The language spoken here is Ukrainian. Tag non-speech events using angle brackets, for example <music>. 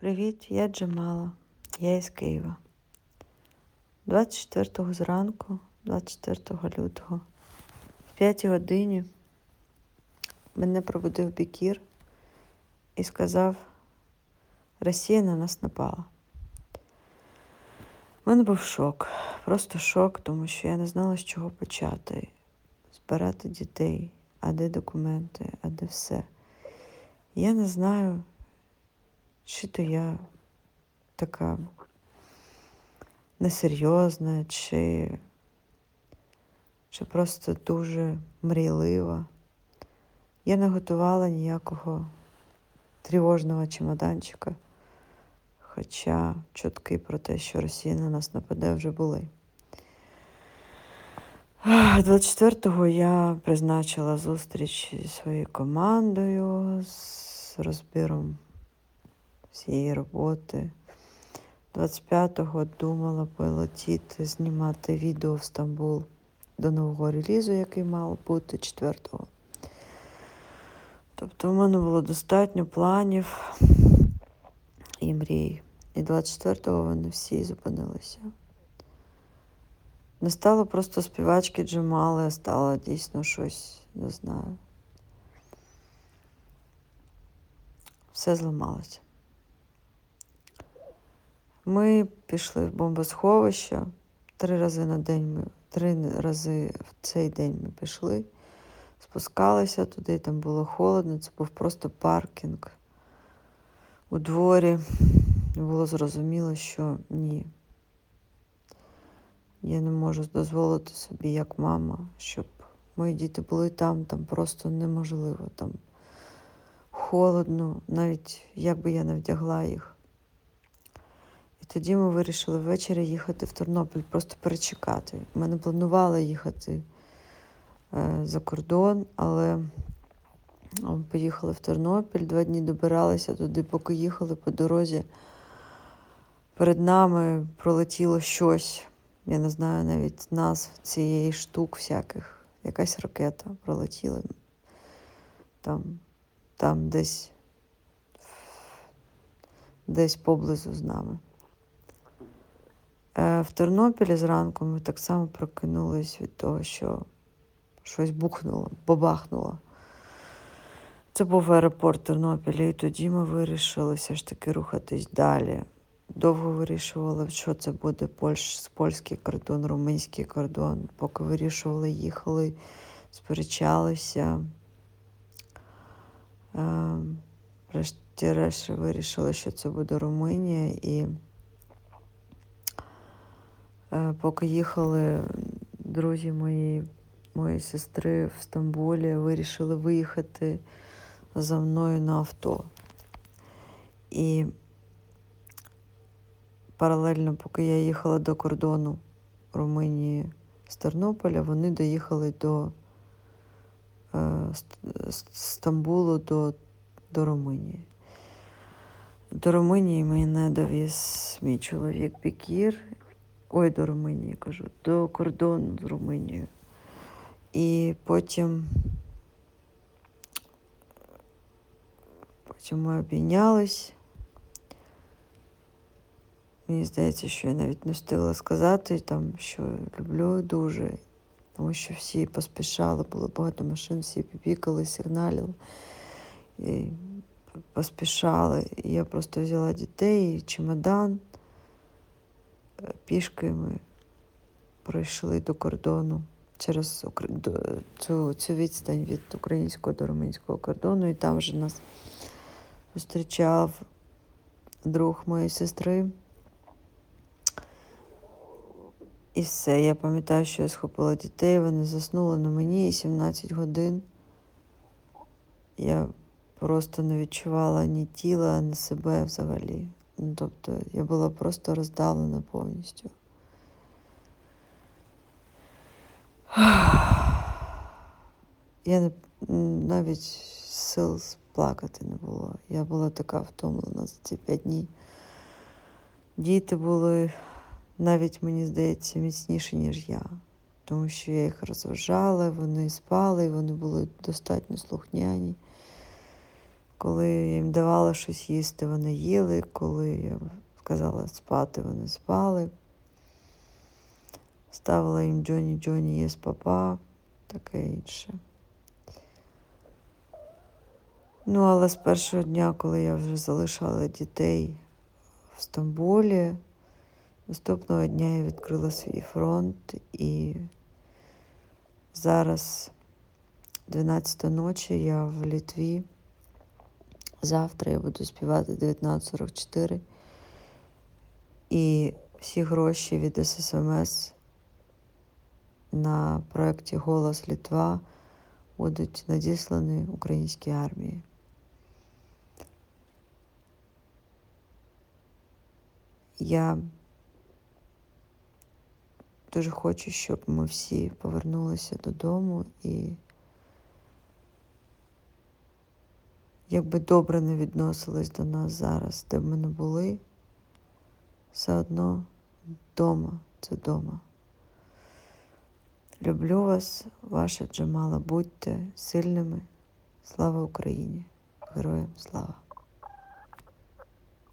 Привіт, я Джамала. Я із Києва. 24 зранку, 24 лютого, в 5 годині мене пробудив бікір і сказав, Росія на нас напала. У мене був шок, просто шок, тому що я не знала, з чого почати. Збирати дітей, а де документи, а де все. Я не знаю, чи то я така несерйозна, чи, чи просто дуже мрійлива. Я не готувала ніякого тривожного чемоданчика, хоча чутки про те, що Росія на нас нападе, вже були. 24-го я призначила зустріч зі своєю командою з розбіром всієї роботи. 25-го думала полетіти, знімати відео в Стамбул до нового релізу, який мав бути 4-го. Тобто в мене було достатньо планів і мрій. І 24-го вони всі зупинилися. Не стало просто співачки Джамали, а стало дійсно щось, не знаю. Все зламалося. Ми пішли в бомбосховище. Три рази на день ми три рази в цей день ми пішли, спускалися туди, там було холодно, це був просто паркінг у дворі. Було зрозуміло, що ні. Я не можу дозволити собі, як мама, щоб мої діти були там, там просто неможливо. Там холодно, навіть як би я не вдягла їх. Тоді ми вирішили ввечері їхати в Тернопіль, просто перечекати. Ми не планували їхати е, за кордон, але поїхали в Тернопіль, два дні добиралися туди, поки їхали по дорозі. Перед нами пролетіло щось. Я не знаю навіть назв цієї штук всяких. Якась ракета пролетіла там, там десь, десь поблизу з нами. Е, В Тернопілі зранку ми так само прокинулись від того, що щось бухнуло, бабахнуло. Це був аеропорт Тернопіля, і тоді ми вирішили все ж таки рухатись далі. Довго вирішували, що це буде польщ, польський кордон, румунський кордон. Поки вирішували, їхали, сперечалися. Е, Врешті-решт вирішили, що це буде Румунія. І поки їхали друзі мої, моєї сестри в Стамбулі, вирішили виїхати за мною на авто. І паралельно, поки я їхала до кордону Румунії з Тернополя, вони доїхали до е, Ст- Ст- Стамбулу до, до Румунії. До Румунії мене довіз мій чоловік Бікір. Ой, до Румунії кажу, до кордону з Румунією. І потім, потім ми обійнялись. Мені здається, що я навіть не встигла сказати, там, що люблю дуже, тому що всі поспішали, було багато машин, всі піпікали, сигналили. І поспішали. І я просто взяла дітей, і чемодан. Пішки ми пройшли до кордону через цю, цю відстань від українського до румунського кордону, і там вже нас зустрічав друг моєї сестри. І все. Я пам'ятаю, що я схопила дітей, вони заснули на мені і 17 годин. Я просто не відчувала ні тіла, ні себе взагалі. Ну, тобто я була просто роздавлена повністю. <sighs> Я не, навіть сил плакати не було. Я була така втомлена за ці п'ять днів. Діти були навіть, мені здається, міцніші, ніж я. Тому що я їх розважала, вони спали, вони були достатньо слухняні. Коли я їм давала щось їсти, вони їли, коли я сказала спати, вони спали. Ставила їм Джоні Джоні єс папа, таке інше. Ну, але з першого дня, коли я вже залишала дітей в Стамбулі, наступного дня я відкрила свій фронт і зараз 12 ночі я в Літві. Завтра я буду співати 1944. І всі гроші від ССМС на проєкті Голос Літва будуть надіслані українській армії. Я дуже хочу, щоб ми всі повернулися додому і якби добре не відносились до нас зараз, де б ми не були, все одно вдома це вдома. Люблю вас, ваша Джамала. Будьте сильними. Слава Україні! Героям слава!